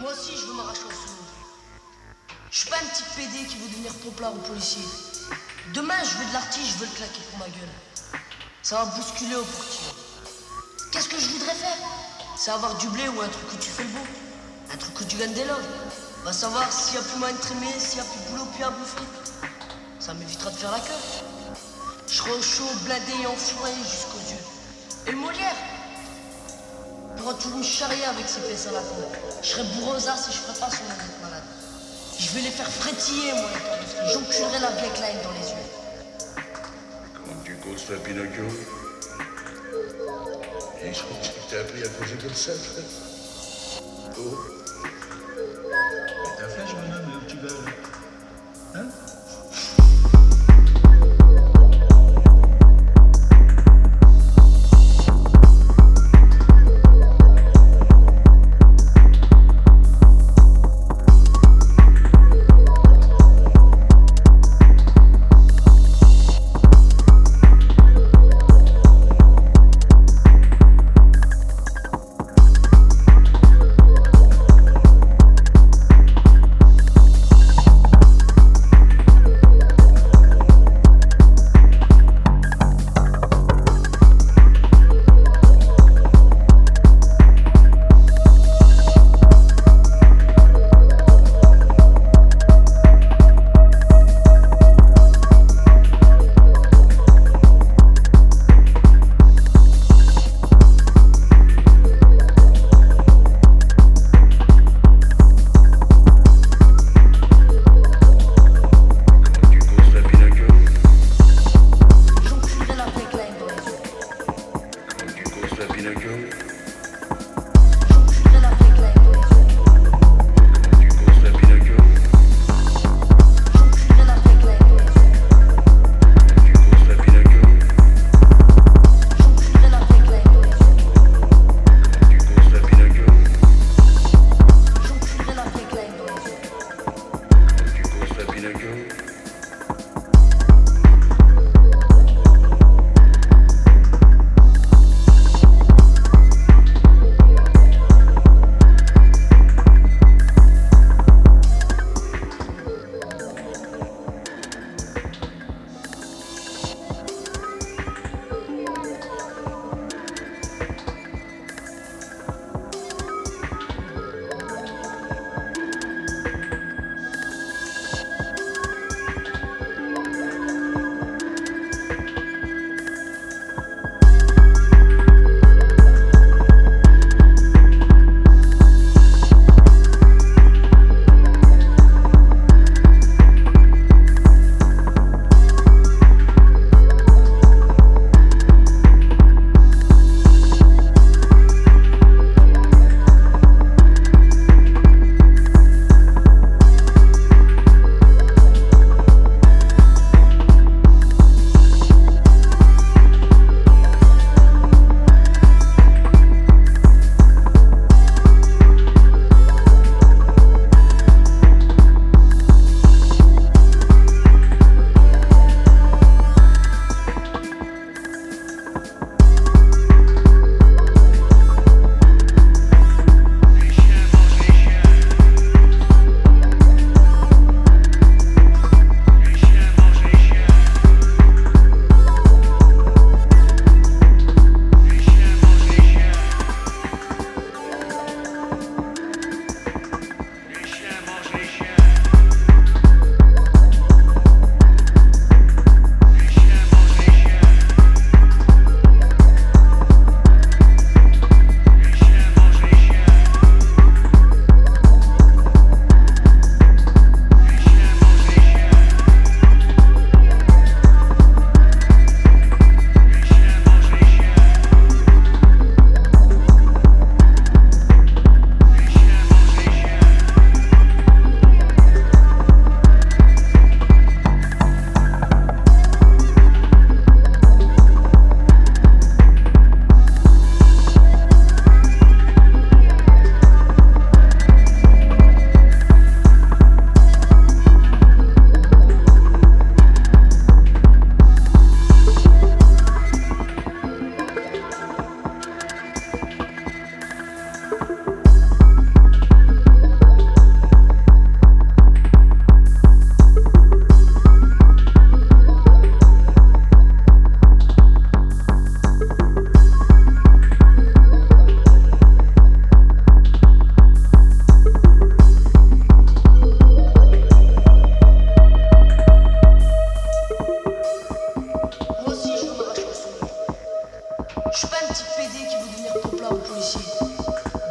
veux m'arracher en solo. Je suis pas un petit PD qui veut devenir pomplard ou policier. Demain, je veux de l'artiste, je veux le claquer pour ma gueule. Ça va bousculer au portier. Qu'est-ce que je voudrais faire? C'est avoir du blé ou un truc où tu fais beau. Un truc où tu gagnes des loves. Va savoir s'il y a plus moyen de trimer, s'il y a plus de boulot, puis à bouffer. Ça m'évitera de faire la queue. Je serai au chaud, blindé et enfoiré jusqu'aux yeux. Et Molière pourra toujours me charrier avec ses fesses à la con. Je serai bourré aux as si je ferai pas son être malade. Je vais les faire frétiller, moi. J'enculerai la black line dans les yeux. Comment tu construis Pinocchio Et je crois que t'as appris à causer comme ça. Oh.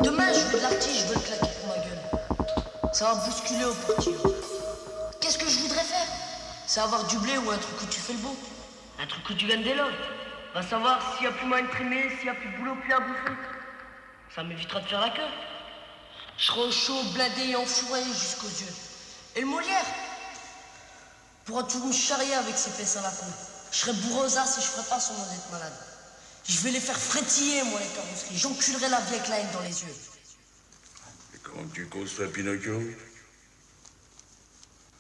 Demain, je veux de l'artiste, je veux le claquer pour ma gueule. Ça va bousculer au portier. Qu'est-ce que je voudrais faire? C'est avoir du blé ou un truc où tu fais le beau. Un truc où tu gagnes des lots. Va savoir s'il y a plus moyen de s'il y a plus de boulot, plus à bouffer. Ça m'évitera de faire la queue. Je serai au chaud, blindé et enfourré jusqu'aux yeux. Et le Molière? Pourra tout me charrier avec ses fesses à la con. Je serai bourrosa si je ferais pas son honnête malade. Je vais les faire frétiller, moi, les carrosseries. J'enculerai la vie avec dans les yeux. Et comment tu causes, toi, Pinocchio?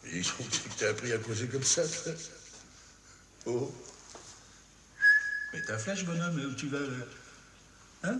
Ils ont dit que t'as appris à causer comme ça, toi Oh Mais ta flèche, bonhomme, où tu vas Hein?